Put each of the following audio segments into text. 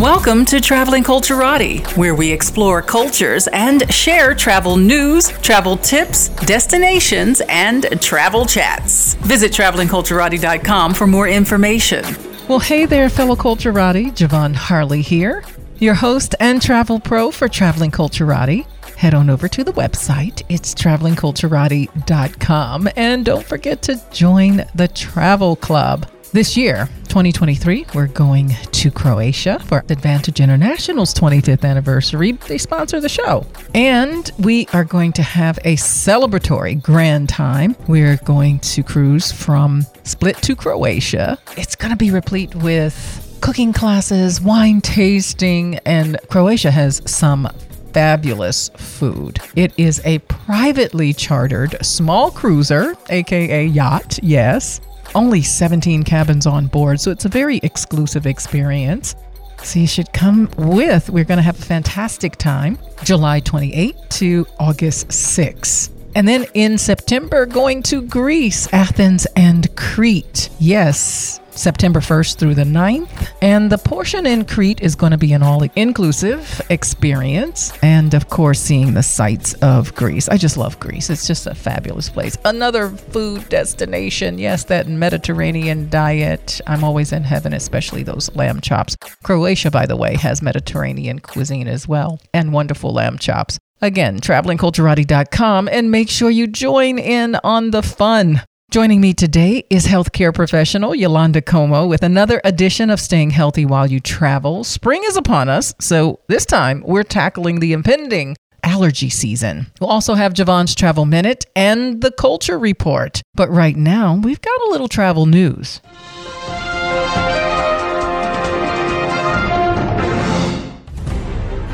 Welcome to Traveling Culturati, where we explore cultures and share travel news, travel tips, destinations, and travel chats. Visit travelingculturati.com for more information. Well, hey there, fellow Culturati. Ja'Vonne Harley here, your host and travel pro for Traveling Culturati. Head on over to the website. It's travelingculturati.com. And don't forget to join the travel club. This year, 2023, we're going to Croatia for Advantage International's 25th anniversary. They sponsor the show. And we are going to have a celebratory grand time. We're going to cruise from Split to Croatia. It's going to be replete with cooking classes, wine tasting, and Croatia has some fabulous food. It is a privately chartered small cruiser, aka yacht, yes only 17 cabins on board, so it's a very exclusive experience. So you should come with. We're going to have a fantastic time, July 28 to August 6. And then in September, going to Greece, Athens, and Crete. Yes, September 1st through the 9th. And the portion in Crete is going to be an all inclusive experience. And of course, seeing the sights of Greece. I just love Greece. It's just a fabulous place. Another food destination. Yes, that Mediterranean diet. I'm always in heaven, especially those lamb chops. Croatia, by the way, has Mediterranean cuisine as well and wonderful lamb chops. Again, travelingculturati.com and make sure you join in on the fun. Joining me today is healthcare professional Yalanda Comeaux with another edition of Staying Healthy While You Travel. Spring is upon us, so this time we're tackling the impending allergy season. We'll also have Ja'Vonne's Travel Minute and the Culture Report. But right now, we've got a little travel news.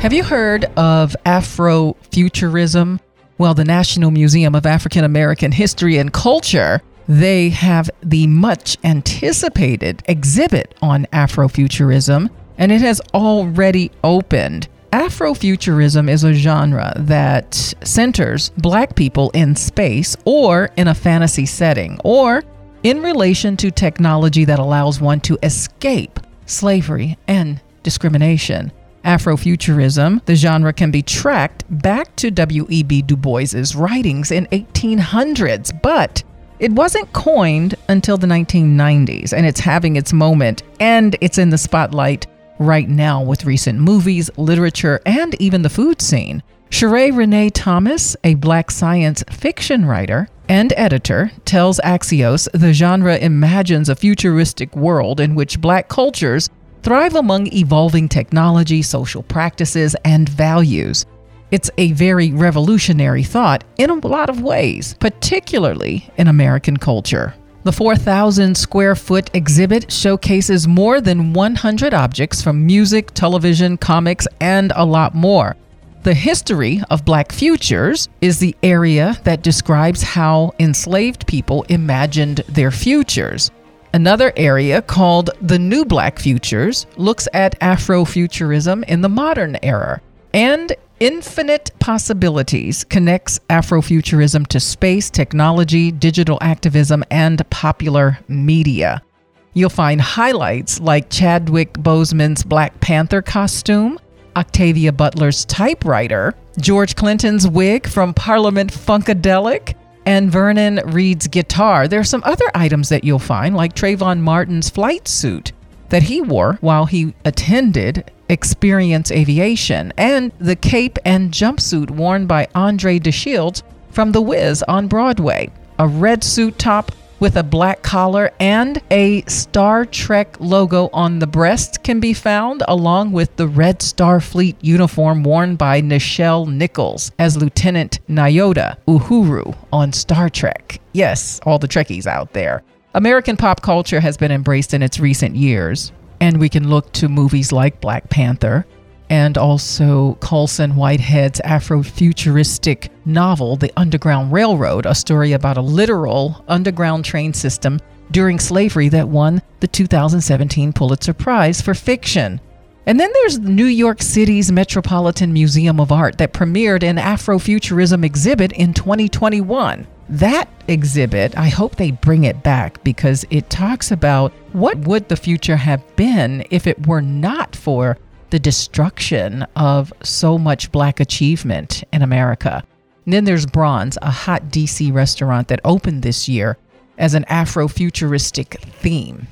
Have you heard of Afrofuturism? Well, the National Museum of African American History and Culture, they have the much anticipated exhibit on Afrofuturism, and it has already opened. Afrofuturism is a genre that centers black people in space or in a fantasy setting or in relation to technology that allows one to escape slavery and discrimination. Afrofuturism, the genre can be tracked back to W.E.B. Du Bois's writings in 1800s, but it wasn't coined until the 1990s, and it's having its moment, and it's in the spotlight right now with recent movies, literature, and even the food scene. Sheree Renee Thomas, a black science fiction writer and editor, tells Axios the genre imagines a futuristic world in which black cultures thrive among evolving technology, social practices, and values. It's a very revolutionary thought in a lot of ways, particularly in American culture. The 4,000 square foot exhibit showcases more than 100 objects from music, television, comics, and a lot more. The history of Black futures is the area that describes how enslaved people imagined their futures. Another area called the New Black Futures looks at Afrofuturism in the modern era. And Infinite Possibilities connects Afrofuturism to space, technology, digital activism, and popular media. You'll find highlights like Chadwick Boseman's Black Panther costume, Octavia Butler's typewriter, George Clinton's wig from Parliament Funkadelic, and Vernon Reid's guitar. There are some other items that you'll find, like Trayvon Martin's flight suit that he wore while he attended Experience Aviation, and the cape and jumpsuit worn by Andre de Shields from The Wiz on Broadway. A red suit top with a black collar and a Star Trek logo on the breast can be found, along with the Red Star Fleet uniform worn by Nichelle Nichols as Lieutenant Nyota Uhura on Star Trek. Yes, all the Trekkies out there. American pop culture has been embraced in its recent years, and we can look to movies like Black Panther, and also Colson Whitehead's Afrofuturistic novel, The Underground Railroad, a story about a literal underground train system during slavery that won the 2017 Pulitzer Prize for fiction. And then there's New York City's Metropolitan Museum of Art that premiered an Afrofuturism exhibit in 2021. That exhibit, I hope they bring it back because it talks about what would the future have been if it were not for the destruction of so much black achievement in America. And then there's Bronze, a hot DC restaurant that opened this year as an Afrofuturistic theme.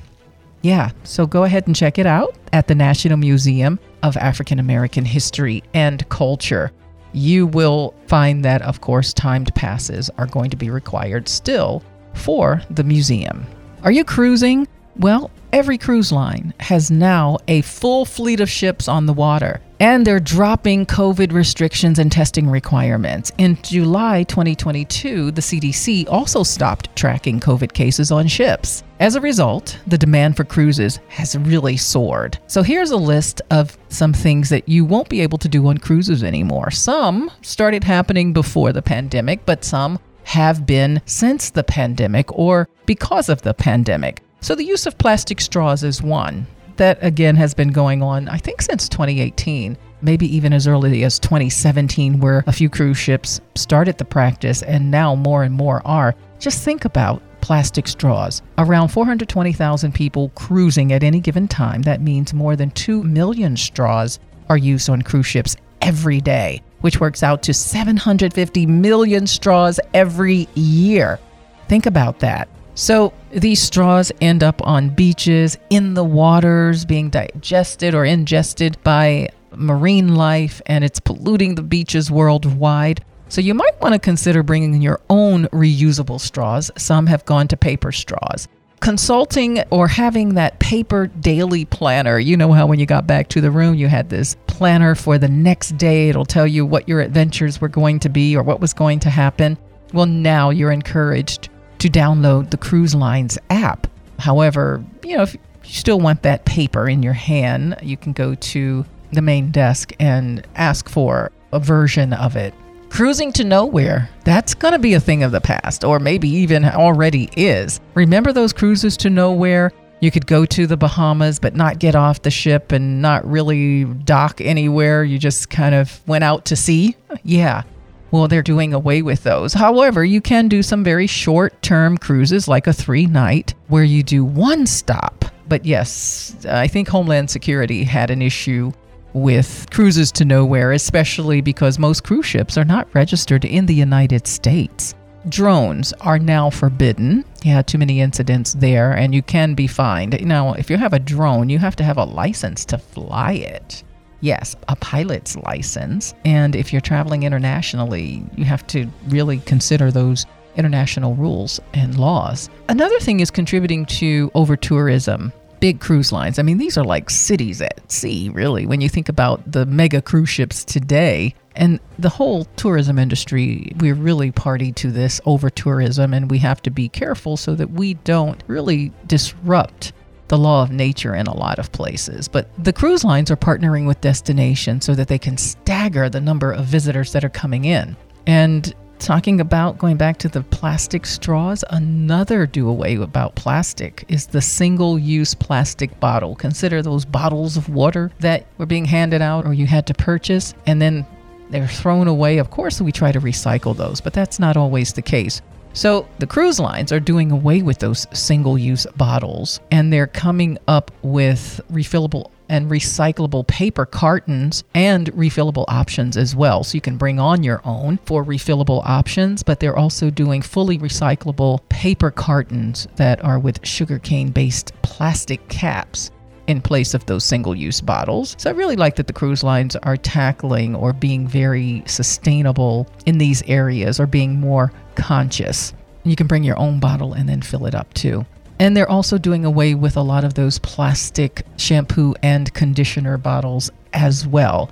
Yeah, so go ahead and check it out at the National Museum of African American History and Culture. You will find that, of course, timed passes are going to be required still for the museum. Are you cruising? Well, every cruise line has now a full fleet of ships on the water, and they're dropping COVID restrictions and testing requirements. In July 2022, the CDC also stopped tracking COVID cases on ships. As a result, the demand for cruises has really soared. So here's a list of some things that you won't be able to do on cruises anymore. Some started happening before the pandemic, but some have been since the pandemic or because of the pandemic. So the use of plastic straws is one. That again has been going on, I think, since 2018, maybe even as early as 2017, where a few cruise ships started the practice and now more and more are. Just think about plastic straws. Around 420,000 people cruising at any given time. That means more than 2 million straws are used on cruise ships every day, which works out to 750 million straws every year. Think about that. So these straws end up on beaches, in the waters, being digested or ingested by marine life, and it's polluting the beaches worldwide. So you might want to consider bringing your own reusable straws. Some have gone to paper straws. Consulting or having that paper daily planner. You know how when you got back to the room, you had this planner for the next day. It'll tell you what your adventures were going to be or what was going to happen. Well, now you're encouraged to download the Cruise Lines app. However, you know, if you still want that paper in your hand, you can go to the main desk and ask for a version of it. Cruising to nowhere, that's going to be a thing of the past, or maybe even already is. Remember those cruises to nowhere? You could go to the Bahamas, but not get off the ship and not really dock anywhere. You just kind of went out to sea. Yeah, well, they're doing away with those. However, you can do some very short term cruises like a three night where you do one stop. But yes, I think Homeland Security had an issue with cruises to nowhere, especially because most cruise ships are not registered in the United States. Drones are now forbidden. Yeah, too many incidents there, and you can be fined. Now, if you have a drone, you have to have a license to fly it. Yes, a pilot's license. And if you're traveling internationally, you have to really consider those international rules and laws. Another thing is contributing to over tourism. Big cruise lines. I mean, these are like cities at sea, really, when you think about the mega cruise ships today. And the whole tourism industry, we're really party to this over tourism, and we have to be careful so that we don't really disrupt the law of nature in a lot of places. But the cruise lines are partnering with destinations so that they can stagger the number of visitors that are coming in. And talking about going back to the plastic straws, another do away about plastic is the single use plastic bottle. Consider those bottles of water that were being handed out or you had to purchase and then they're thrown away. Of course, we try to recycle those, but that's not always the case. So the cruise lines are doing away with those single use bottles and they're coming up with refillable and recyclable paper cartons and refillable options as well. So you can bring on your own for refillable options, but they're also doing fully recyclable paper cartons that are with sugarcane based plastic caps in place of those single use bottles. So I really like that the cruise lines are tackling or being very sustainable in these areas or being more conscious. You can bring your own bottle and then fill it up too. And they're also doing away with a lot of those plastic shampoo and conditioner bottles as well.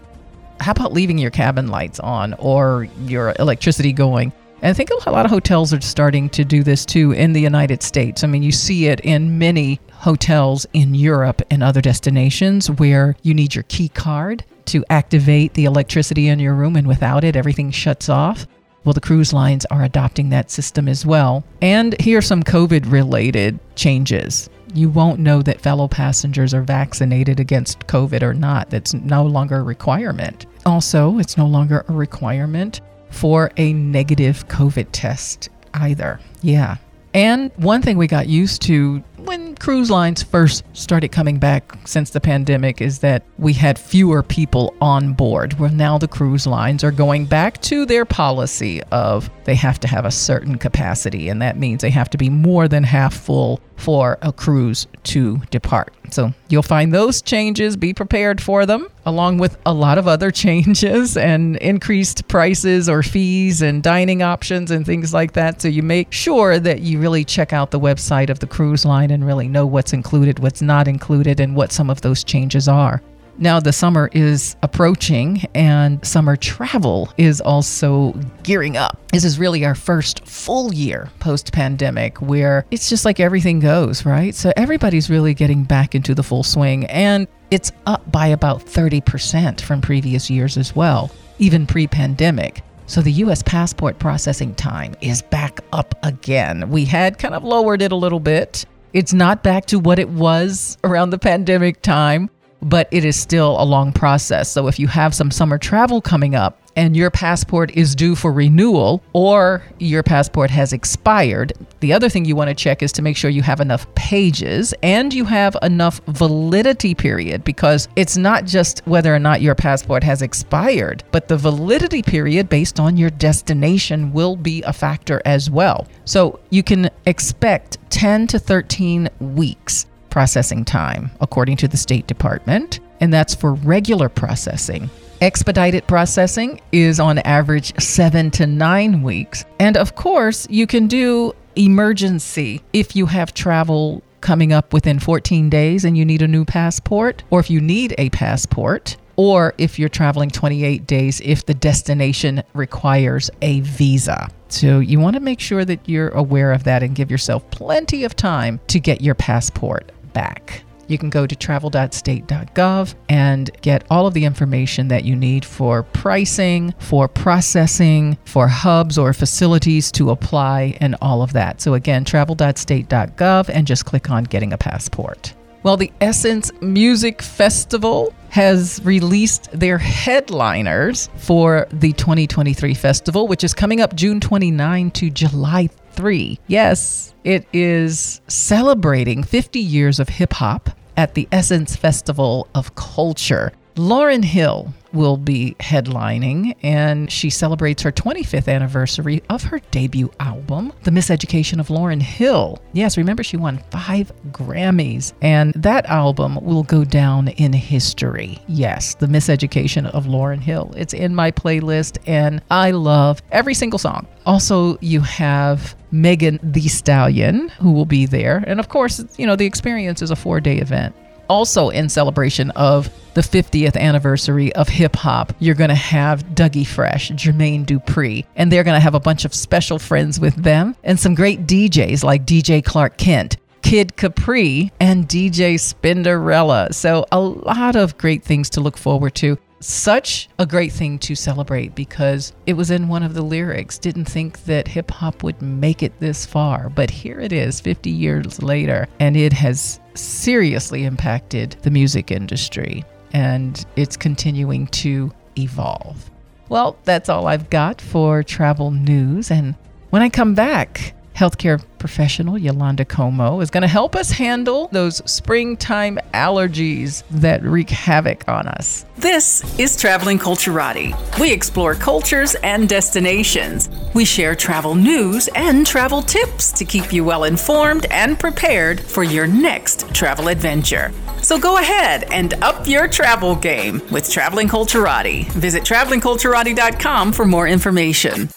How about leaving your cabin lights on or your electricity going? And I think a lot of hotels are starting to do this too in the United States. I mean, you see it in many hotels in Europe and other destinations where you need your key card to activate the electricity in your room, and without it, everything shuts off. Well, the cruise lines are adopting that system as well. And here are some COVID related changes. You won't know that fellow passengers are vaccinated against COVID or not. That's no longer a requirement. Also, it's no longer a requirement for a negative COVID test either. Yeah. And one thing we got used to when cruise lines first started coming back since the pandemic is that we had fewer people on board. Well, now the cruise lines are going back to their policy of they have to have a certain capacity, and that means they have to be more than half full for a cruise to depart. So you'll find those changes, be prepared for them, along with a lot of other changes and increased prices or fees and dining options and things like that. So you make sure that you really check out the website of the cruise line and really know what's included, what's not included, and what some of those changes are. Now, the summer is approaching and summer travel is also gearing up. This is really our first full year post pandemic where it's just like everything goes, right? So everybody's really getting back into the full swing and it's up by about 30% from previous years as well, even pre pandemic. So the US passport processing time is back up again. We had kind of lowered it a little bit. It's not back to what it was around the pandemic time, but it is still a long process. So if you have some summer travel coming up and your passport is due for renewal or your passport has expired, the other thing you want to check is to make sure you have enough pages and you have enough validity period because it's not just whether or not your passport has expired, but the validity period based on your destination will be a factor as well. So you can expect 10 to 13 weeks processing time, according to the State Department, and that's for regular processing. Expedited processing is on average seven to nine weeks. And of course, you can do emergency if you have travel coming up within 14 days and you need a new passport, or if you need a passport, or if you're traveling 28 days if the destination requires a visa. So you want to make sure that you're aware of that and give yourself plenty of time to get your passport back. You can go to travel.state.gov and get all of the information that you need for pricing, for processing, for hubs or facilities to apply, and all of that. So, again, travel.state.gov and just click on getting a passport. Well, the Essence Music Festival has released their headliners for the 2023 festival, which is coming up June 29 to July 3. Yes, it is celebrating 50 years of hip hop at the Essence Festival of Culture. Lauryn Hill will be headlining, and she celebrates her 25th anniversary of her debut album, The Miseducation of Lauryn Hill. Yes, remember she won five Grammys, and that album will go down in history. Yes, The Miseducation of Lauryn Hill. It's in my playlist, and I love every single song. Also, you have Megan Thee Stallion, who will be there. And of course, you know, the experience is a four day event also in celebration of the 50th anniversary of hip hop, you're going to have Dougie Fresh, Jermaine Dupri, and they're going to have a bunch of special friends with them and some great DJs like DJ Clark Kent. Kid Capri and DJ Spinderella. So, a lot of great things to look forward to such a great thing to celebrate because it was in one of the lyrics. Didn't think that hip hop would make it this far, but here it is 50 years later, and it has seriously impacted the music industry and it's continuing to evolve. Well, that's all I've got for travel news. And when I come back, healthcare professional Yalanda Comeaux is going to help us handle those springtime allergies that wreak havoc on us. This is Traveling Culturati. We explore cultures and destinations. We share travel news and travel tips to keep you well informed and prepared for your next travel adventure. So go ahead and up your travel game with Traveling Culturati. Visit travelingculturati.com for more information.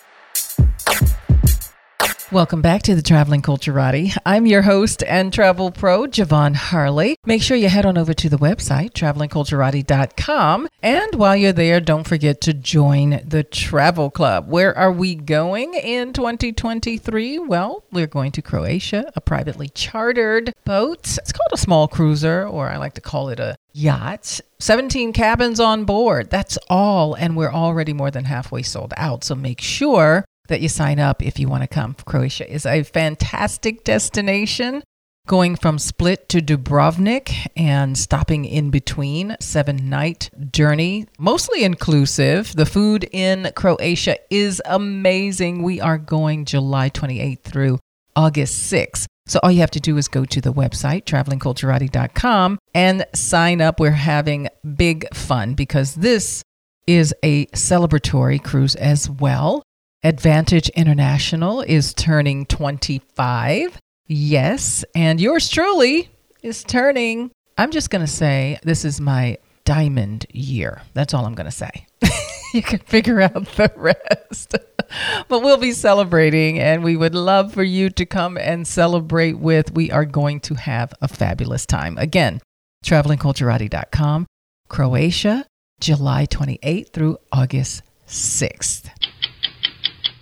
Welcome back to the Traveling Culturati. I'm your host and travel pro, Ja'Vonne Harley. Make sure you head on over to the website, travelingculturati.com. And while you're there, don't forget to join the travel club. Where are we going in 2023? Well, we're going to Croatia, a privately chartered boat. It's called a small cruiser, or I like to call it a yacht. 17 cabins on board. That's all. And we're already more than halfway sold out. So make sure that you sign up if you want to come. Croatia is a fantastic destination. Going from Split to Dubrovnik and stopping in between, seven night journey, mostly inclusive. The food in Croatia is amazing. We are going July 28th through August 6th. So all you have to do is go to the website, travelingculturati.com, and sign up. We're having big fun because this is a celebratory cruise as well. Advantage International is turning 25. Yes. And yours truly is turning, I'm just going to say, this is my diamond year. That's all I'm going to say. you can figure out the rest. but we'll be celebrating and we would love for you to come and celebrate with. We are going to have a fabulous time. Again, travelingculturati.com, Croatia, July 28th through August 6th.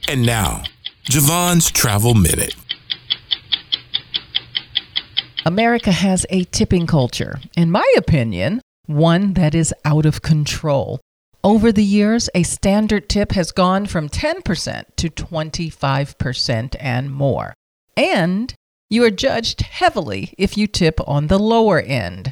And now, Ja'Vonne's Travel Minute. America has a tipping culture, in my opinion, one that is out of control. Over the years, a standard tip has gone from 10% to 25% and more. And you are judged heavily if you tip on the lower end.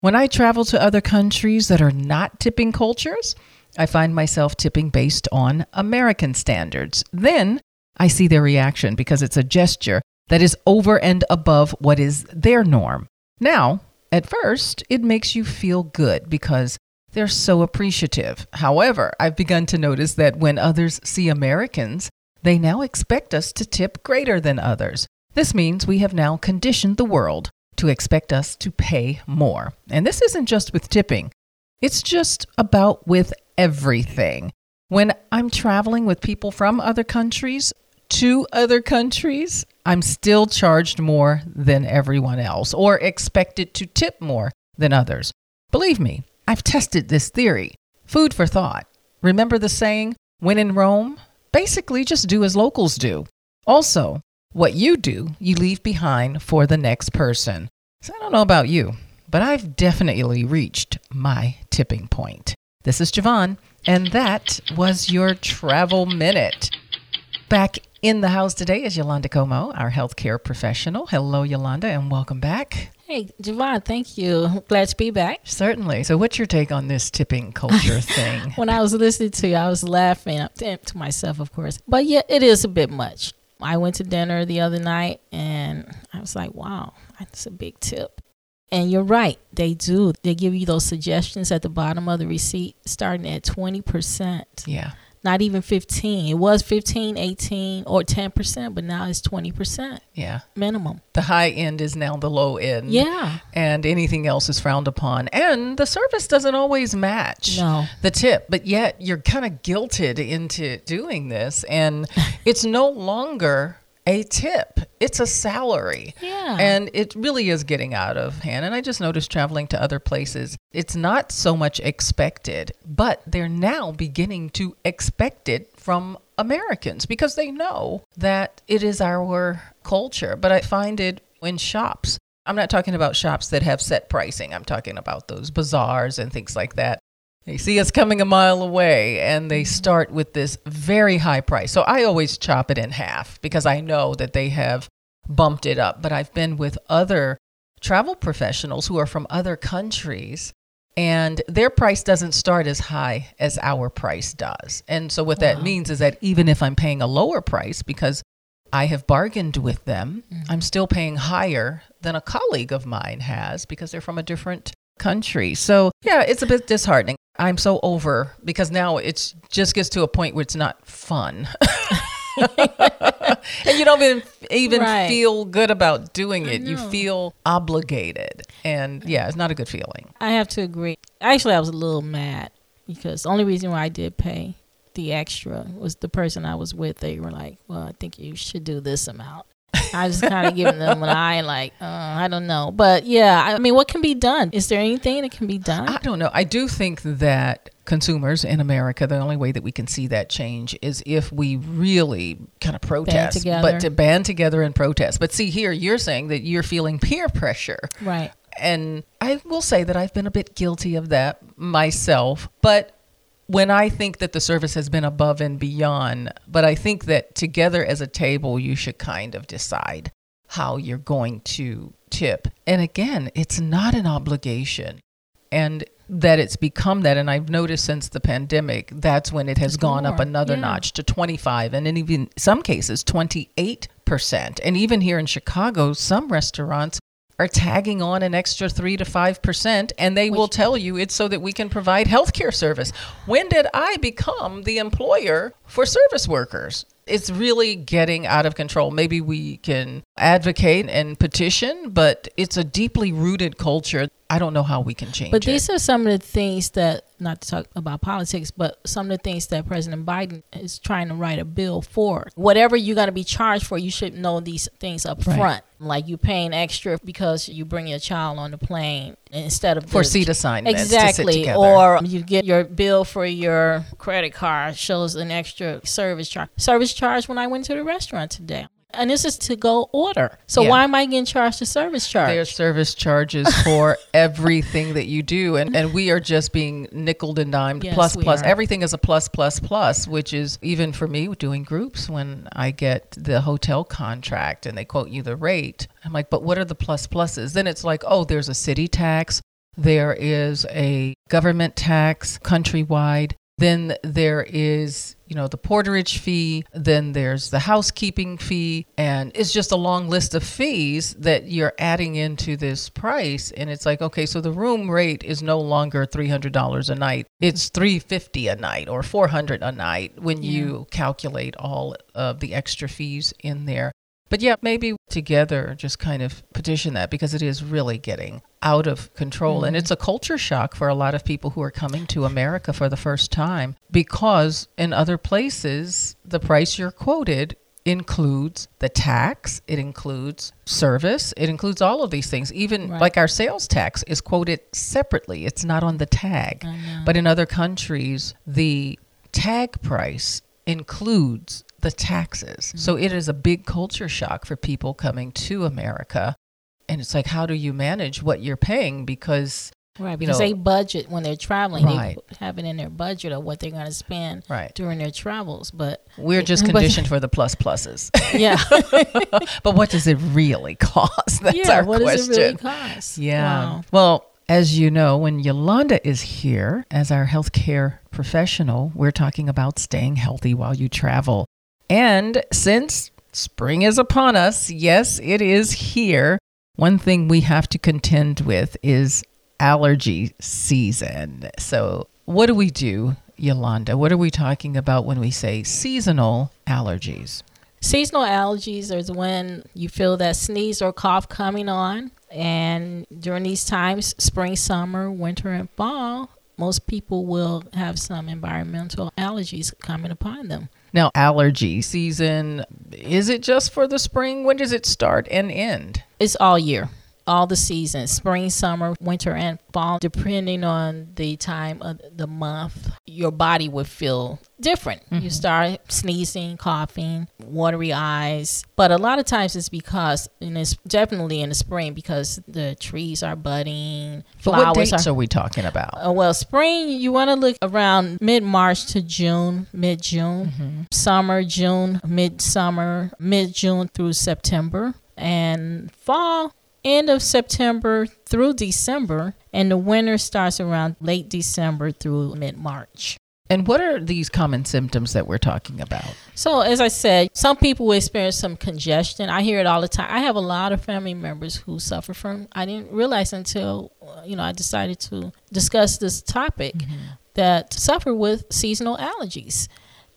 When I travel to other countries that are not tipping cultures, I find myself tipping based on American standards. Then I see their reaction because it's a gesture that is over and above what is their norm. Now, at first, it makes you feel good because they're so appreciative. However, I've begun to notice that when others see Americans, they now expect us to tip greater than others. This means we have now conditioned the world to expect us to pay more. And this isn't just with tipping, it's just about with everything. When I'm traveling with people from other countries to other countries, I'm still charged more than everyone else or expected to tip more than others. Believe me, I've tested this theory. Food for thought. Remember the saying, when in Rome? Basically, just do as locals do. Also, what you do, you leave behind for the next person. So I don't know about you, but I've definitely reached my tipping point. This is Ja'Vonne, and that was your travel minute. Back in the house today is Yalanda Comeaux, our healthcare professional. Hello, Yalanda, and welcome back. Hey, Ja'Vonne, thank you. Glad to be back. Certainly. So, what's your take on this tipping culture thing? when I was listening to you, I was laughing to myself, of course. But yeah, it is a bit much. I went to dinner the other night and I was like, wow, that's a big tip. And you're right, they do. They give you those suggestions at the bottom of the receipt starting at 20%. Yeah. Not even 15 it was 15 18 or 10% but now it's 20% yeah. minimum. The high end is now the low end. Yeah. And anything else is frowned upon. And the service doesn't always match no. the tip but yet you're kind of guilted into doing this. And it's no longer a tip. It's a salary. Yeah. And it really is getting out of hand. And I just noticed traveling to other places, it's not so much expected, but they're now beginning to expect it from Americans because they know that it is our culture. But I find it in shops. I'm not talking about shops that have set pricing. I'm talking about those bazaars and things like that. They see us coming a mile away and they start with this very high price. So I always chop it in half because I know that they have bumped it up. But I've been with other travel professionals who are from other countries and their price doesn't start as high as our price does. And so what wow. that means is that even if I'm paying a lower price because I have bargained with them, mm-hmm. I'm still paying higher than a colleague of mine has because they're from a different country. So, yeah, it's a bit disheartening. I'm so over because now it just gets to a point where it's not fun. and you don't even even right. feel good about doing it. You feel obligated. And yeah, it's not a good feeling. I have to agree. Actually, I was a little mad because the only reason why I did pay the extra was the person I was with. They were like, "Well, I think you should do this amount." I just kind of giving them an eye, like uh, I don't know, but yeah, I mean, what can be done? Is there anything that can be done? I don't know. I do think that consumers in America, the only way that we can see that change is if we really kind of protest, but to band together and protest. But see, here you're saying that you're feeling peer pressure, right? And I will say that I've been a bit guilty of that myself, but when I think that the service has been above and beyond, but I think that together as a table, you should kind of decide how you're going to tip. And again, it's not an obligation. And that it's become that. And I've noticed since the pandemic, that's when it has gone up another yeah. notch to 25 and in even some cases, 28%. 5%. And even here in Chicago, some restaurants are tagging on an extra 3 to 5% and they will tell you it's so that we can provide healthcare service. When did I become the employer for service workers? It's really getting out of control. Maybe we can advocate and petition, but it's a deeply rooted culture. I don't know how we can change But it. these are some of the things that, not to talk about politics, but some of the things that President Biden is trying to write a bill for. Whatever you're going to be charged for, you should know these things up Right. front. Like you paying extra because you bring your child on the plane instead of for the- seat assignments Exactly. Or you get your bill for your credit card shows an extra service charge. Service charge when I went to the restaurant today. And this is to go order. So Yeah. why am I getting charged a service charge? There's service charges for everything that you do, and, and we are just being nickled and dimed. Yes, plus, plus. are. Everything is a plus, plus, plus, which is even for me doing groups when I get the hotel contract and they quote you the rate. I'm like, but what are the plus pluses? Then it's like, oh, there's a city tax, there is a government tax countrywide. Then there is, you know, the porterage fee. Then there's the housekeeping fee. And it's just a long list of fees that you're adding into this price. And it's like, okay, so the room rate is no longer $300 a night. It's 350 a night or 400 a night when you calculate all of the extra fees in there. But yeah, maybe together just kind of petition that because it is really getting out of control. And mm-hmm. it's a culture shock for a lot of people who are coming to America for the first time because in other places, the price you're quoted includes the tax, it includes service, it includes all of these things. Even Right. like our sales tax is quoted separately, it's not on the tag. But in other countries, the tag price includes the taxes. Mm-hmm. So it is a big culture shock for people coming to America. And it's like, how do you manage what you're paying? Because, Right, you because know- they budget when they're traveling. Right. They have it in their budget of what they're going to spend right, during their travels. But we're just conditioned for the plus pluses. yeah, but what does it really cost? That's yeah. our What question. does it really cost? Yeah. Wow. Well, as you know, when Yalanda is here as our healthcare professional, we're talking about staying healthy while you travel. And since spring is upon us, yes, it is here. One thing we have to contend with is allergy season. So, what do we do, Yalanda? What are we talking about when we say seasonal allergies? Seasonal allergies is when you feel that sneeze or cough coming on. And during these times, spring, summer, winter, and fall, most people will have some environmental allergies coming upon them. Now, allergy season, is it just for the spring? When does it start and end? It's all year, all the seasons spring, summer, winter, and fall. Depending on the time of the month, your body would feel different. You start sneezing, coughing, watery eyes. But a lot of times it's because, and it's definitely in the spring because the trees are budding, But what flowers dates are. are we talking about? Uh, well, spring, you want to look around mid March to June, mid June. Summer, June, mid summer, mid June through September. And fall, end of September through December. And the winter starts around late December through mid March. And what are these common symptoms that we're talking about? So, as I said, some people will experience some congestion. I hear it all the time. I have a lot of family members who suffer from. I didn't realize until uh, you know I decided to discuss this topic that suffer with seasonal allergies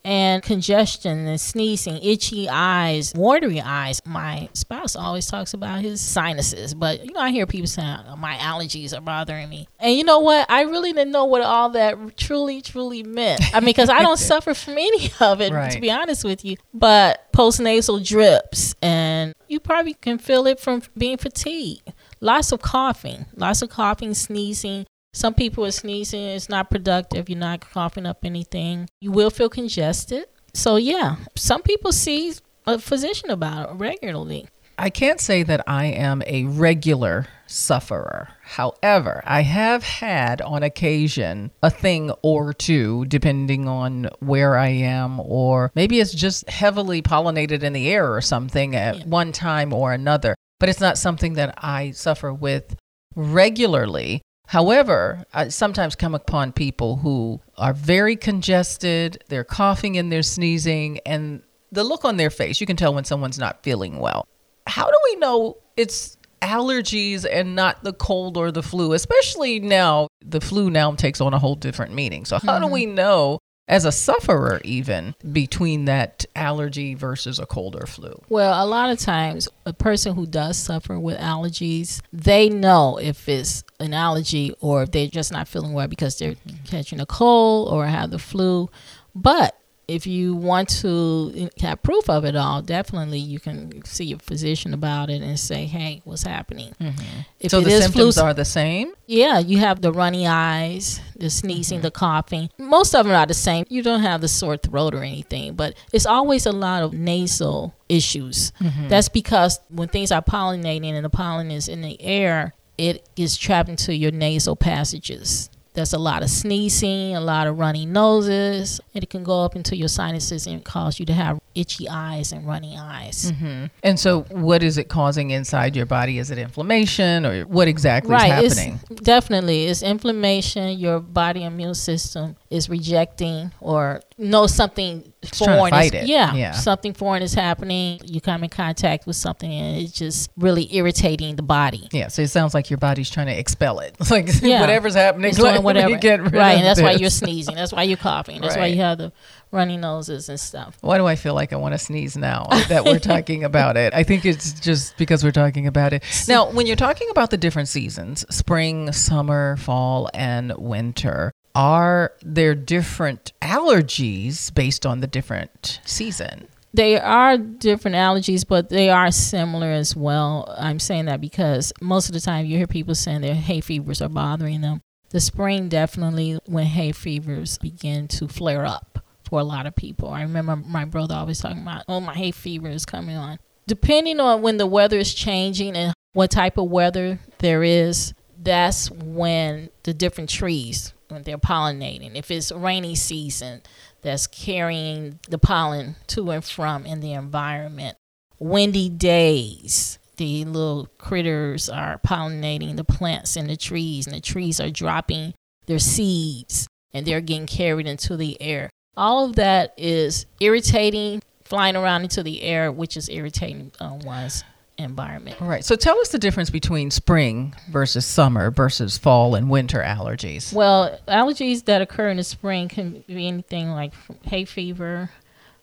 and congestion and sneezing, itchy eyes, watery eyes. My spouse always talks about his sinuses, but you know, I hear people saying "Oh, my allergies are bothering me. And you know what? I really didn't know what all that truly, truly meant. I mean, because I don't suffer from any of it, Right. to be honest with you. But postnasal drips, and you probably can feel it from being fatigued. Lots of coughing, lots of coughing, sneezing. Some people are sneezing. It's not productive. You're not coughing up anything. You will feel congested. So yeah, some people see a physician about it regularly. I can't say that I am a regular sufferer. However, I have had on occasion a thing or two, depending on where I am, or maybe it's just heavily pollinated in the air or something at Yeah. one time or another. But it's not something that I suffer with regularly. However, I sometimes come upon people who are very congested, they're coughing and they're sneezing, and the look on their face, you can tell when someone's not feeling well. How do we know it's allergies and not the cold or the flu, especially now the flu now takes on a whole different meaning. So how mm-hmm. do we know as a sufferer even between that allergy versus a cold or flu? Well, a lot of times a person who does suffer with allergies, they know if it's an allergy or if they're just not feeling well because they're catching a cold or have the flu. But if you want to have proof of it all, definitely you can see a physician about it and say, "Hey, what's happening?" Mm-hmm. so the symptoms flu, are the same. Yeah, you have the runny eyes, the sneezing, mm-hmm. the coughing. Most of them are the same. You don't have the sore throat or anything, but it's always a lot of nasal issues. Mm-hmm. That's because when things are pollinating and the pollen is in the air, it is trapped into your nasal passages. There's a lot of sneezing, a lot of runny noses. and It can go up into your sinuses and cause you to have itchy eyes and runny eyes. Mm-hmm. And so, what is it causing inside your body? Is it inflammation or what exactly right, is happening? It's definitely, it's inflammation. Your body immune system is rejecting or know something foreign is. Yeah, yeah, something foreign is happening. You come in contact with something and it's just really irritating the body. Yeah, so it sounds like your body's trying to expel it. like yeah. whatever's happening, doing whatever. right, and that's this. why you're sneezing. That's why you're coughing. That's right. why you have the runny noses and stuff. Why do I feel like I want to sneeze now that we're talking about it? I think it's just because we're talking about it. Now, when you're talking about the different seasons, spring, summer, fall, and winter, are there different allergies based on the different season? They are different allergies, but they are similar as well. I'm saying that because most of the time you hear people saying their hay fevers are bothering them. The spring definitely when hay fevers begin to flare up for a lot of people. I remember my brother always talking about, oh, my hay fever is coming on. Depending on when the weather is changing and what type of weather there is, that's when the different trees, when they're pollinating. If it's rainy season, that's carrying the pollen to and from in the environment. Windy days, the little critters are pollinating the plants and the trees, and the trees are dropping their seeds and they're getting carried into the air. All of that is irritating, flying around into the air, which is irritating uh, one's environment. Right. So tell us the difference between spring versus summer versus fall and winter allergies. Well, allergies that occur in the spring can be anything like hay fever,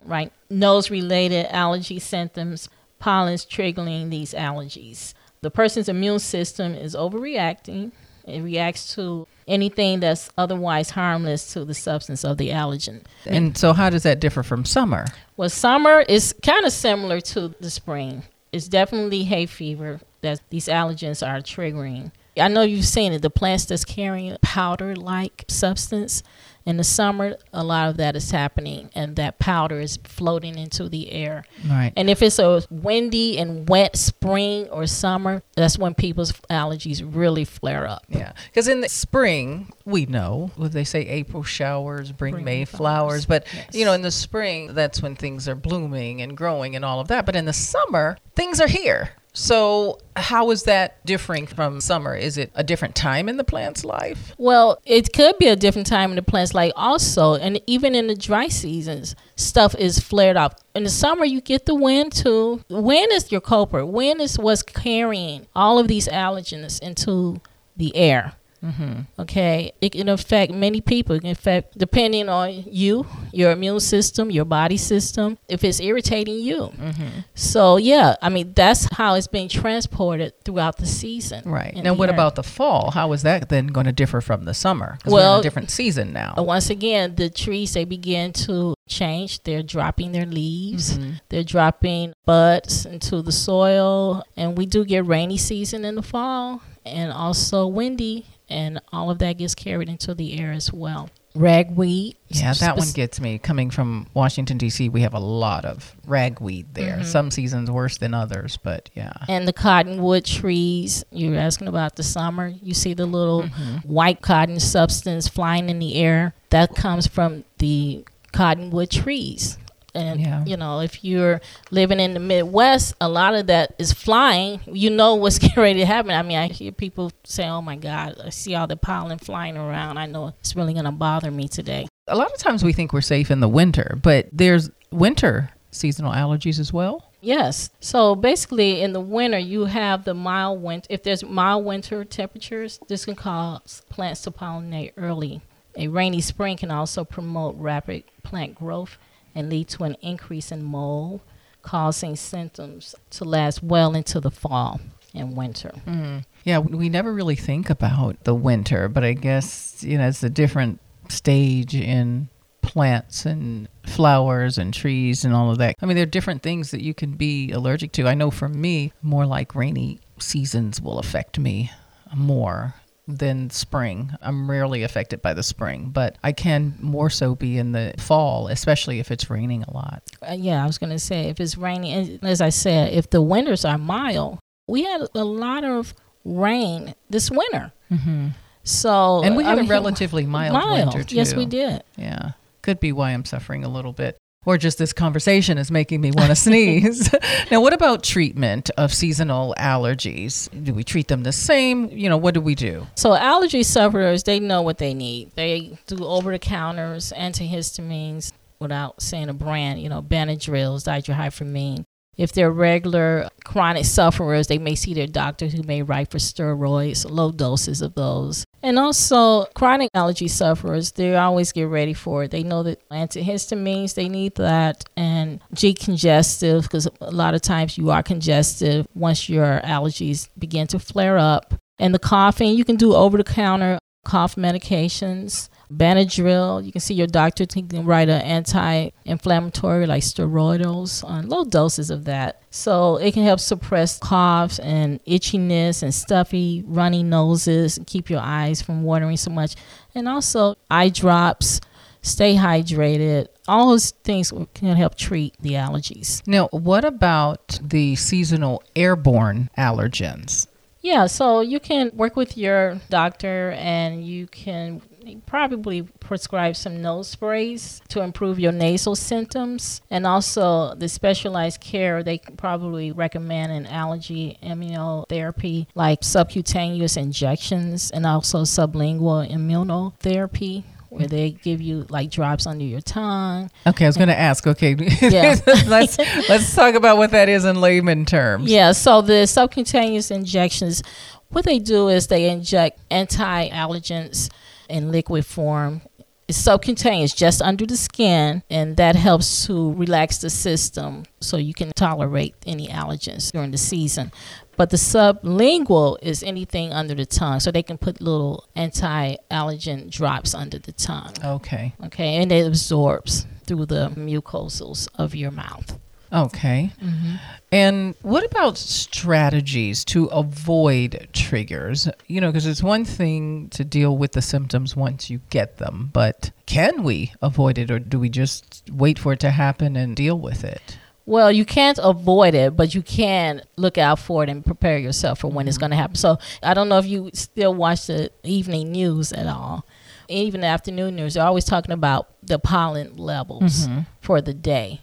right? Nose related allergy symptoms, pollens triggering these allergies. The person's immune system is overreacting. It reacts to anything that's otherwise harmless to the substance of the allergen. And so, how does that differ from summer? Well, summer is kind of similar to the spring. It's definitely hay fever that these allergens are triggering. I know you've seen it, the plants that's carrying powder like substance in the summer, a lot of that is happening, and that powder is floating into the air. Right. And if it's a windy and wet spring or summer, that's when people's allergies really flare up. Yeah, because in the spring, we know what they say April showers bring, bring May flowers, flowers. but yes. you know, in the spring, that's when things are blooming and growing and all of that. But in the summer, things are here. So, how is that differing from summer? Is it a different time in the plant's life? Well, it could be a different time in the plant's life also. And even in the dry seasons, stuff is flared up. In the summer, you get the wind too. Wind is your culprit. Wind is what's carrying all of these allergens into the air. Mm-hmm. Okay, it can affect many people. It can affect depending on you, your immune system, your body system. If it's irritating you, mm-hmm. so yeah, I mean that's how it's being transported throughout the season. Right. Now, what about the fall? How is that then going to differ from the summer? Well, a different season now. Uh, once again, the trees they begin to change. They're dropping their leaves. Mm-hmm. They're dropping buds into the soil, and we do get rainy season in the fall, and also windy and all of that gets carried into the air as well. Ragweed. Yeah, that one gets me. Coming from Washington D.C., we have a lot of ragweed there. Mm-hmm. Some seasons worse than others, but yeah. And the cottonwood trees. You're asking about the summer. You see the little mm-hmm. white cotton substance flying in the air. That comes from the cottonwood trees. And yeah. you know, if you're living in the Midwest, a lot of that is flying. You know what's getting ready to happen. I mean, I hear people say, "Oh my God, I see all the pollen flying around. I know it's really going to bother me today." A lot of times we think we're safe in the winter, but there's winter seasonal allergies as well? Yes. So basically, in the winter, you have the mild winter. If there's mild winter temperatures, this can cause plants to pollinate early. A rainy spring can also promote rapid plant growth and lead to an increase in mold, causing symptoms to last well into the fall and winter. Mm. Yeah, we never really think about the winter, but I guess, you know, it's a different stage in plants and flowers and trees and all of that. I mean, there are different things that you can be allergic to. I know for me, more like rainy seasons will affect me more than spring. I'm rarely affected by the spring, but I can more so be in the fall, especially if it's raining a lot. Uh, yeah, I was going to say if it's raining, and as I said, if the winters are mild, we had a lot of rain this winter. Mm-hmm. So and we had I a mean, relatively mild, mild. winter too. Yes, we did. Yeah, could be why I'm suffering a little bit. Or just this conversation is making me want to sneeze. now, what about treatment of seasonal allergies? Do we treat them the same? You know, what do we do? So allergy sufferers, they know what they need. They do over the counters, antihistamines, without saying a brand, you know, Benadryls, dihydrohyphamine. If they're regular chronic sufferers, they may see their doctor who may write for steroids, low doses of those. And also, chronic allergy sufferers, they always get ready for it. They know that antihistamines, they need that, and decongestive, because a lot of times you are congestive once your allergies begin to flare up. And the coughing, you can do over the counter cough medications. Benadryl, you can see your doctor can write an anti-inflammatory like steroids on low doses of that. So it can help suppress coughs and itchiness and stuffy, runny noses and keep your eyes from watering so much. And also eye drops, stay hydrated. All those things can help treat the allergies. Now, what about the seasonal airborne allergens? Yeah, so you can work with your doctor and you can probably prescribe some nose sprays to improve your nasal symptoms. And also, the specialized care, they probably recommend an allergy immunotherapy like subcutaneous injections and also sublingual immunotherapy where they give you like drops under your tongue. Okay, I was going to ask. Okay, Yeah. let's let's talk about what that is in layman terms. Yeah, so the subcutaneous injections, what they do is they inject anti allergens in liquid form. It's subcutaneous, just under the skin, and that helps to relax the system so you can tolerate any allergens during the season. But the sublingual is anything under the tongue, so they can put little anti allergen drops under the tongue. Okay. Okay, and it absorbs through the mucosals of your mouth. Okay. Mm-hmm. And what about strategies to avoid triggers? You know, because it's one thing to deal with the symptoms once you get them, but can we avoid it or do we just wait for it to happen and deal with it? Well, you can't avoid it, but you can look out for it and prepare yourself for when it's mm-hmm. going to happen. So I don't know if you still watch the evening news at all. Even the afternoon news, they're always talking about the pollen levels mm-hmm. for the day.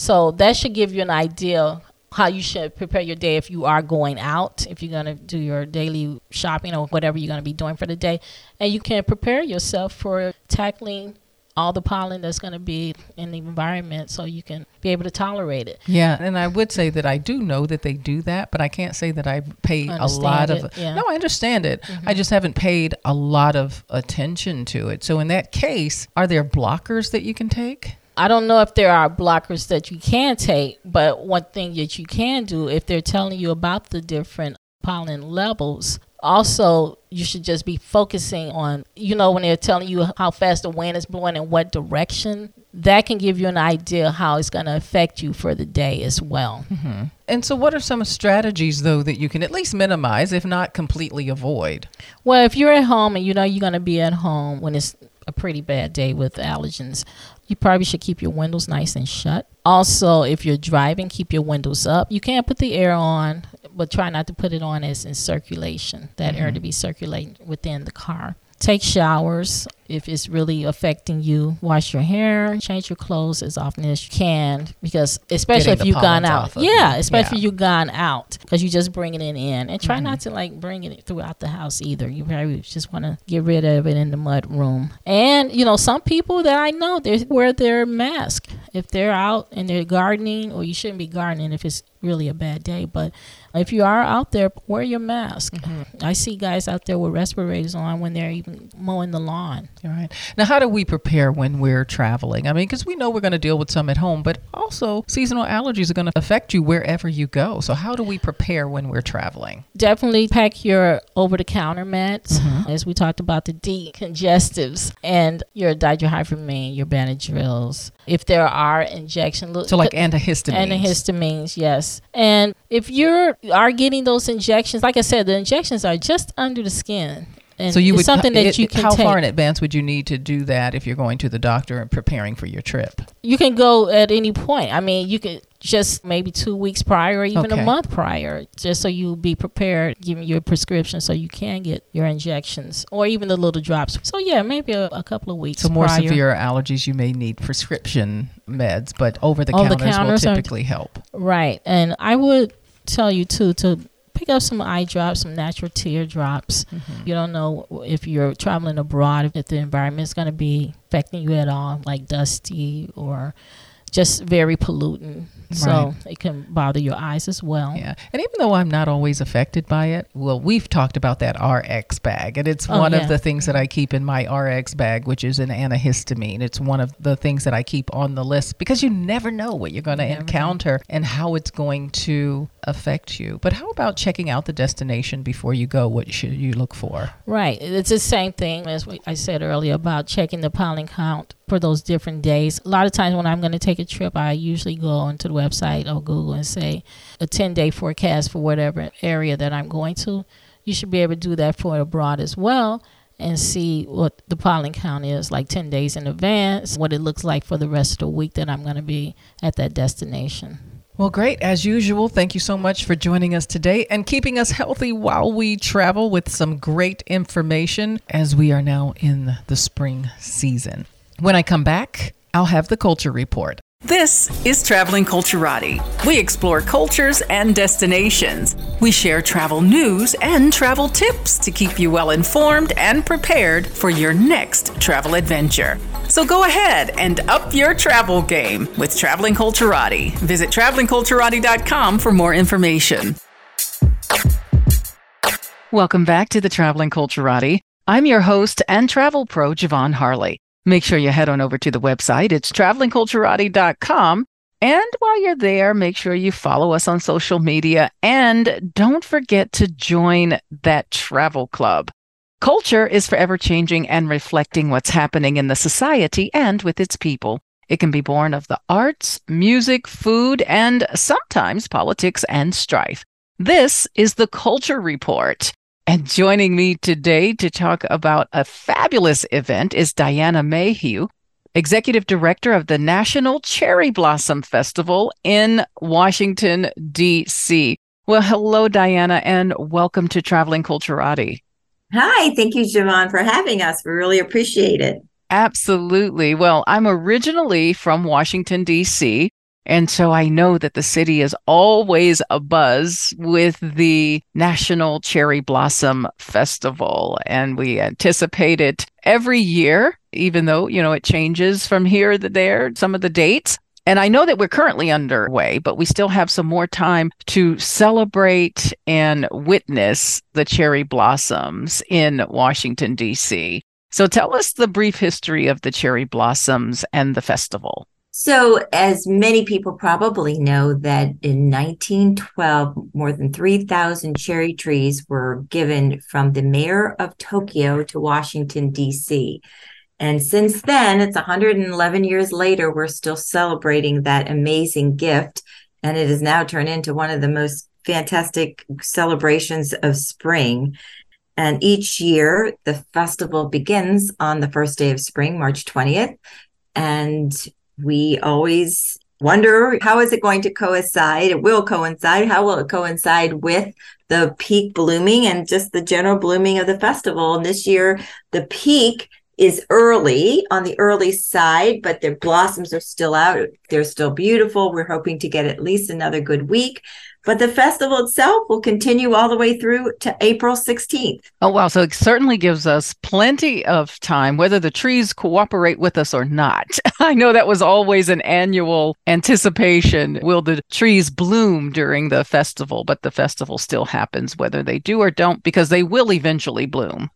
So that should give you an idea how you should prepare your day if you are going out, if you're going to do your daily shopping or whatever you're going to be doing for the day. And you can prepare yourself for tackling all the pollen that's going to be in the environment so you can be able to tolerate it. Yeah, and I would say that I do know that they do that, but I can't say that I pay a lot Understand of. yeah. Mm-hmm. No, I understand it. I just haven't paid a lot of attention to it. So in that case, are there blockers that you can take? I don't know if there are blockers that you can take, but one thing that you can do if they're telling you about the different pollen levels, also you should just be focusing on, you know, when they're telling you how fast the wind is blowing and what direction, that can give you an idea how it's going to affect you for the day as well. Mm-hmm. And so, what are some strategies though that you can at least minimize, if not completely avoid? Well, if you're at home and you know you're going to be at home when it's a pretty bad day with allergens, you probably should keep your windows nice and shut. Also, if you're driving, keep your windows up. You can't put the air on, but try not to put it on as in circulation, that air mm-hmm. to be circulating within the car. Take showers if it's really affecting you. Wash your hair, change your clothes as often as you can because especially Getting if you've gone out. yeah, especially Yeah. if you've gone out because you're just bringing it in. And try Mm-hmm. not to like bring it throughout the house either. You probably just want to get rid of it in the mud room. And you know, some people that I know they wear their mask if they're out and they're gardening, or you shouldn't be gardening if it's really a bad day. But if you are out there, wear your mask. Mm-hmm. I see guys out there with respirators on when they're even mowing the lawn. All right. Now, how do we prepare when we're traveling? I mean, because we know we're going to deal with some at home, but also seasonal allergies are going to affect you wherever you go. So, how do we prepare when we're traveling? Definitely pack your over the counter meds, Mm-hmm. as we talked about the decongestives, and your dihydroamine, your Benadryls. If there are injection, look, So, like antihistamines. Antihistamines, yes. And if you are getting those injections, like I said, the injections are just under the skin. And So you would something that it- you can How take. far in advance would you need to do that if you're going to the doctor and preparing for your trip? you can go at any point. I mean, you could just maybe two weeks prior or even Okay. a month prior, just so you'll be prepared, giving you a prescription so you can get your injections or even the little drops. So yeah, maybe a, a couple of weeks. So more prior. severe allergies, you may need prescription meds, but over the counters will are- typically help. Right. And I would tell you too to pick up some eye drops, some natural tear drops. Mm-hmm. You don't know if you're traveling abroad if the environment is going to be affecting you at all, like dusty or just very pollutant. So Right. it can bother your eyes as well. Yeah. And even though I'm not always affected by it, well, we've talked about that RX bag. And it's Oh, one yeah. of the things that I keep in my RX bag, which is an antihistamine. It's one of the things that I keep on the list because you never know what you're going to encounter and how it's going to affect you. But how about checking out the destination before you go? What should you look for? Right. It's the same thing as what I said earlier about checking the pollen count for those different days. A lot of times when I'm going to take a trip, I usually go onto the website or Google and say a 10 day forecast for whatever area that I'm going to. You should be able to do that for abroad as well and see what the pollen count is like 10 days in advance, what it looks like for the rest of the week that I'm going to be at that destination. Well, great. As usual, thank you so much for joining us today and keeping us healthy while we travel with some great information as we are now in the spring season. When I come back, I'll have the culture report. This is Traveling Culturati. We explore cultures and destinations. We share travel news and travel tips to keep you well informed and prepared for your next travel adventure. So go ahead and up your travel game with Traveling Culturati. Visit travelingculturati.com for more information. Welcome back to the Traveling Culturati. I'm your host and travel pro, Ja'Vonne Harley. Make sure you head on over to the website. It's travelingculturati.com. And while you're there, make sure you follow us on social media and don't forget to join that travel club. Culture is forever changing and reflecting what's happening in the society and with its people. It can be born of the arts, music, food, and sometimes politics and strife. This is the Culture Report. And joining me today to talk about a fabulous event is Diana Mayhew, Executive Director of the National Cherry Blossom Festival in Washington, D.C. Well, hello, Diana, and welcome to Traveling Culturati. Hi, thank you, Ja'Vonne, for having us. We really appreciate it. Absolutely. Well, I'm originally from Washington, D.C., and so I know that the city is always abuzz with the National Cherry Blossom Festival. And we anticipate it every year, even though, you know, it changes from here to there, some of the dates. And I know that we're currently underway, but we still have some more time to celebrate and witness the cherry blossoms in Washington, D.C. So tell us the brief history of the cherry blossoms and the festival. So, as many people probably know, that in 1912, more than 3,000 cherry trees were given from the mayor of Tokyo to Washington, D.C. And since then, it's 111 years later, we're still celebrating that amazing gift. And it has now turned into one of the most fantastic celebrations of spring. And each year, the festival begins on the first day of spring, March 20th. And we always wonder how is it going to coincide? It will coincide. How will it coincide with the peak blooming and just the general blooming of the festival. And this year, the peak is early on the early side, but the blossoms are still out. They're still beautiful. We're hoping to get at least another good week. But the festival itself will continue all the way through to April 16th. Oh, wow. So it certainly gives us plenty of time, whether the trees cooperate with us or not. I know that was always an annual anticipation. Will the trees bloom during the festival? But the festival still happens whether they do or don't, because they will eventually bloom.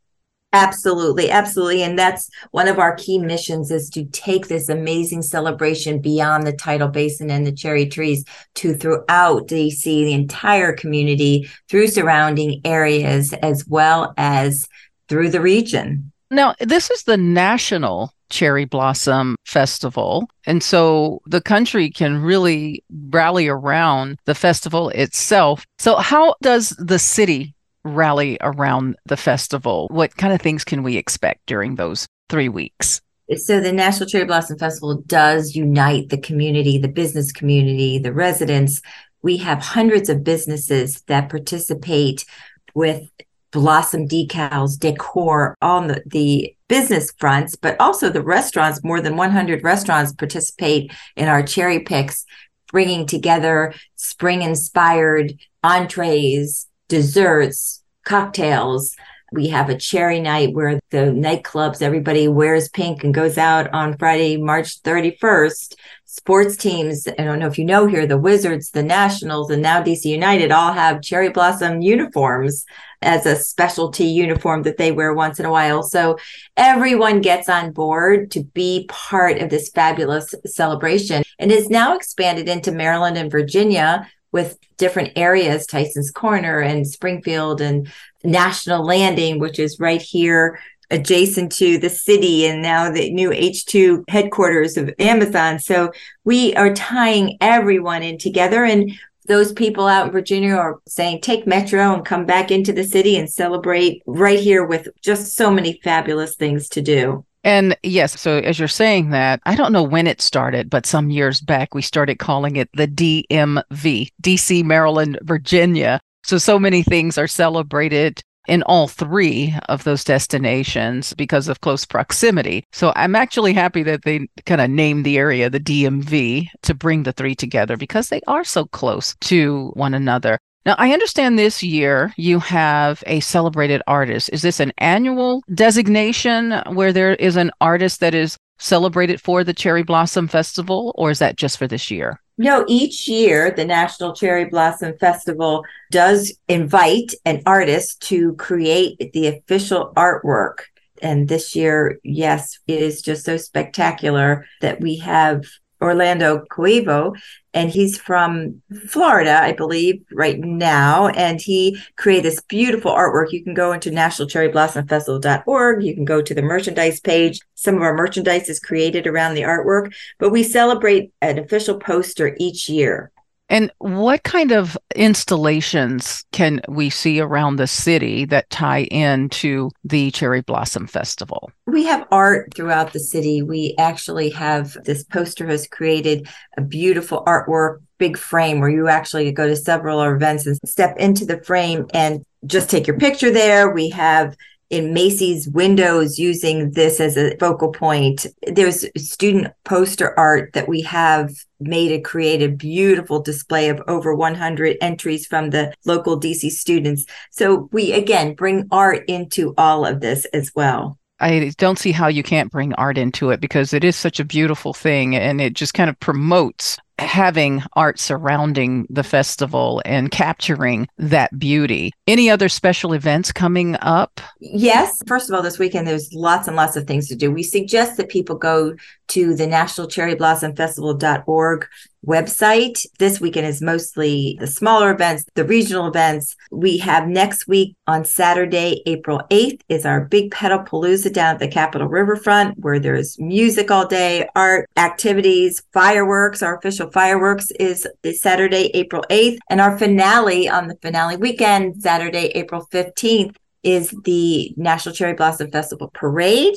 Absolutely, absolutely. And that's one of our key missions is to take this amazing celebration beyond the tidal basin and the cherry trees to throughout DC, the entire community, through surrounding areas, as well as through the region. Now, this is the National Cherry Blossom Festival. And so the country can really rally around the festival itself. So, how does the city rally around the festival? What kind of things can we expect during those three weeks? So, the National Cherry Blossom Festival does unite the community, the business community, the residents. We have hundreds of businesses that participate with blossom decals, decor on the, the business fronts, but also the restaurants. More than 100 restaurants participate in our cherry picks, bringing together spring inspired entrees, desserts, cocktails. We have a cherry night where the nightclubs, everybody wears pink and goes out on Friday, March 31st. Sports teams, I don't know if you know here, the Wizards, the Nationals, and now DC United all have cherry blossom uniforms as a specialty uniform that they wear once in a while. So everyone gets on board to be part of this fabulous celebration and is now expanded into Maryland and Virginia with different areas, Tyson's Corner and Springfield and National Landing, which is right here adjacent to the city and now the new HQ2 headquarters of Amazon. So we are tying everyone in together and those people out in Virginia are saying take Metro and come back into the city and celebrate right here with just so many fabulous things to do. And yes, so as you're saying that, I don't know when it started, but some years back we started calling it the DMV, DC, Maryland, Virginia. So, so many things are celebrated in all three of those destinations because of close proximity. So I'm actually happy that they kind of named the area the DMV to bring the three together because they are so close to one another. Now, I understand this year you have a celebrated artist. Is this an annual designation where there is an artist that is celebrated for the Cherry Blossom Festival, or is that just for this year? No, each year the National Cherry Blossom Festival does invite an artist to create the official artwork. And this year, yes, it is just so spectacular that we have Orlando Cuevo, and he's from Florida, I believe, right now. And he created this beautiful artwork. You can go into nationalcherryblossomfestival.org. You can go to the merchandise page. Some of our merchandise is created around the artwork, but we celebrate an official poster each year. And what kind of installations can we see around the city that tie into the Cherry Blossom Festival? We have art throughout the city. We actually have this poster has created a beautiful artwork, big frame where you actually go to several events and step into the frame and just take your picture there. We have in Macy's windows using this as a focal point. There's student poster art that we have made to create a created beautiful display of over 100 entries from the local DC students. So we again bring art into all of this as well. I don't see how you can't bring art into it because it is such a beautiful thing and it just kind of promotes having art surrounding the festival and capturing that beauty. Any other special events coming up? Yes. First of all, this weekend there's lots and lots of things to do. We suggest that people go to the National Cherry Blossom Festival.org website. This weekend is mostly the smaller events, the regional events. We have next week on Saturday, April 8th, is our big Petalpalooza down at the Capitol Riverfront, where there's music all day, art, activities, fireworks. Our official fireworks is, Saturday, April 8th. And our finale on the finale weekend, Saturday, April 15th, is the National Cherry Blossom Festival Parade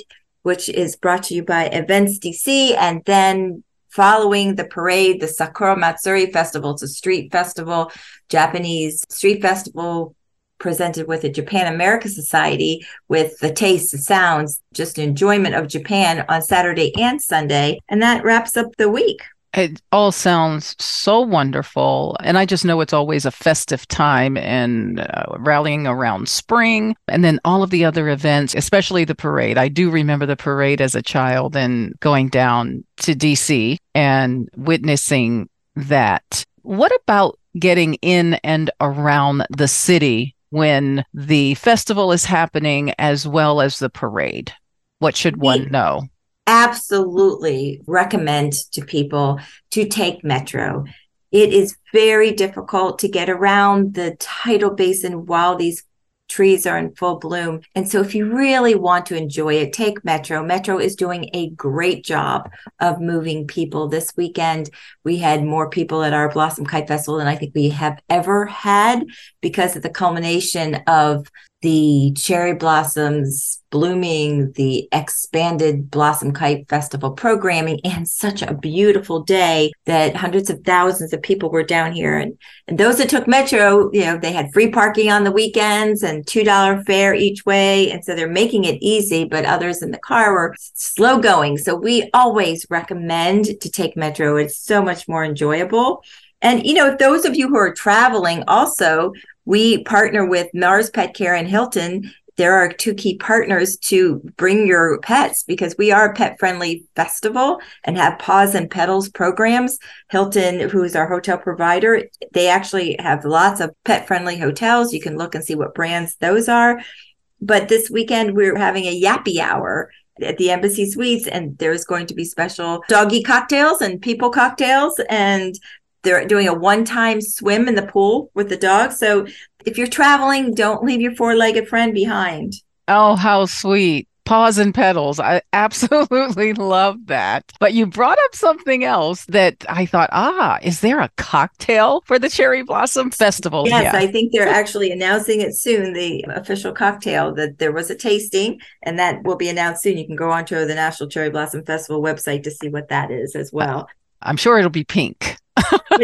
which is brought to you by Events DC. And then following the parade, the Sakura Matsuri Festival, it's a street festival, Japanese street festival presented with the Japan America Society with the taste, the sounds, just enjoyment of Japan on Saturday and Sunday. And that wraps up the week. It all sounds so wonderful. And I just know it's always a festive time and uh, rallying around spring and then all of the other events, especially the parade. I do remember the parade as a child and going down to DC and witnessing that. What about getting in and around the city when the festival is happening as well as the parade? What should one know? Absolutely recommend to people to take Metro. It is very difficult to get around the tidal basin while these trees are in full bloom. And so if you really want to enjoy it, take Metro. Metro is doing a great job of moving people. This weekend, we had more people at our Blossom Kite Festival than I think we have ever had because of the culmination of the cherry blossoms blooming, the expanded Blossom Kite Festival programming, and such a beautiful day that hundreds of thousands of people were down here. And, and those that took Metro, you know, they had free parking on the weekends and $2 fare each way. And so they're making it easy, but others in the car were slow going. So we always recommend to take Metro. It's so much more enjoyable. And, you know, those of you who are traveling also, we partner with Mars Pet Care and Hilton. There are two key partners to bring your pets because we are a pet friendly festival and have paws and petals programs. Hilton, who is our hotel provider, they actually have lots of pet friendly hotels. You can look and see what brands those are. But this weekend, we're having a yappy hour at the Embassy Suites, and there's going to be special doggy cocktails and people cocktails. And they're doing a one-time swim in the pool with the dog. So if you're traveling, don't leave your four-legged friend behind. Oh, how sweet. Paws and petals. I absolutely love that. But you brought up something else that I thought, ah, is there a cocktail for the Cherry Blossom Festival? Yes, yeah. I think they're actually announcing it soon, the official cocktail, that there was a tasting, and that will be announced soon. You can go onto the National Cherry Blossom Festival website to see what that is as well. I'm sure it'll be pink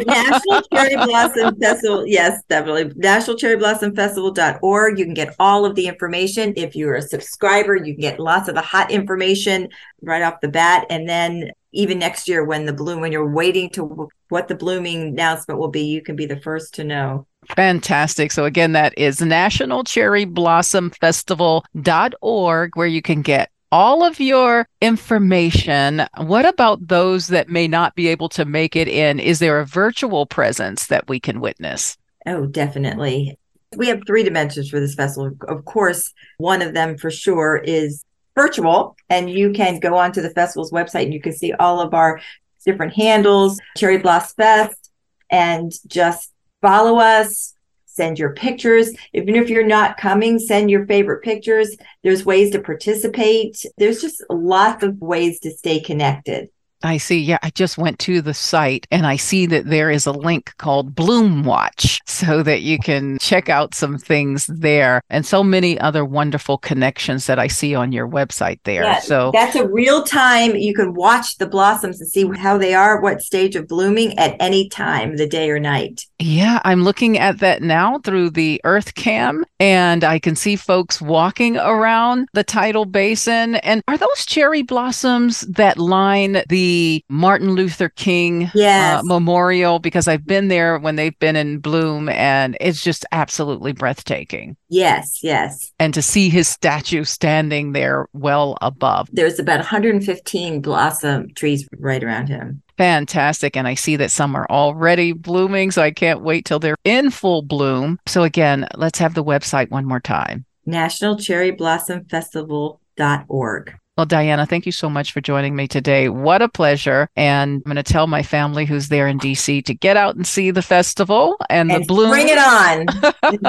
National Cherry Blossom Festival, yes, definitely. National Cherry Blossom Festival.org. You can get all of the information. If you're a subscriber, you can get lots of the hot information right off the bat. And then even next year when the bloom, when you're waiting to what the blooming announcement will be, you can be the first to know. Fantastic. So again, that is National Cherry Blossom Festival.org, where you can get all of your information. What about those that may not be able to make it in? Is there a virtual presence that we can witness? Oh, definitely. We have three dimensions for this festival. Of course, one of them for sure is virtual, and you can go onto the festival's website and you can see all of our different handles, Cherry Blossom Fest, and just follow us, send your pictures. Even if you're not coming, send your favorite pictures. There's ways to participate. There's just lots of ways to stay connected. I see. Yeah, I just went to the site and I see that there is a link called Bloom Watch so that you can check out some things there and so many other wonderful connections that I see on your website there. Yeah, so that's a real time. You can watch the blossoms and see how they are, what stage of blooming at any time, the day or night. Yeah, I'm looking at that now through the Earth Cam and I can see folks walking around the tidal basin. And are those cherry blossoms that line the Martin Luther King uh, yes. uh, Memorial because I've been there when they've been in bloom and it's just absolutely breathtaking. Yes, yes. And to see his statue standing there well above. There's about 115 blossom trees right around him. Fantastic. And I see that some are already blooming. So I can't wait till they're in full bloom. So, again, let's have the website one more time National Cherry Blossom Festival.org. Well, Diana, thank you so much for joining me today. What a pleasure. And I'm going to tell my family who's there in DC to get out and see the festival and, and the bloom. Bring it on.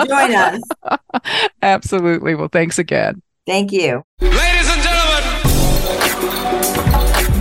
Join us. Absolutely. Well, thanks again. Thank you. Ladies and gentlemen.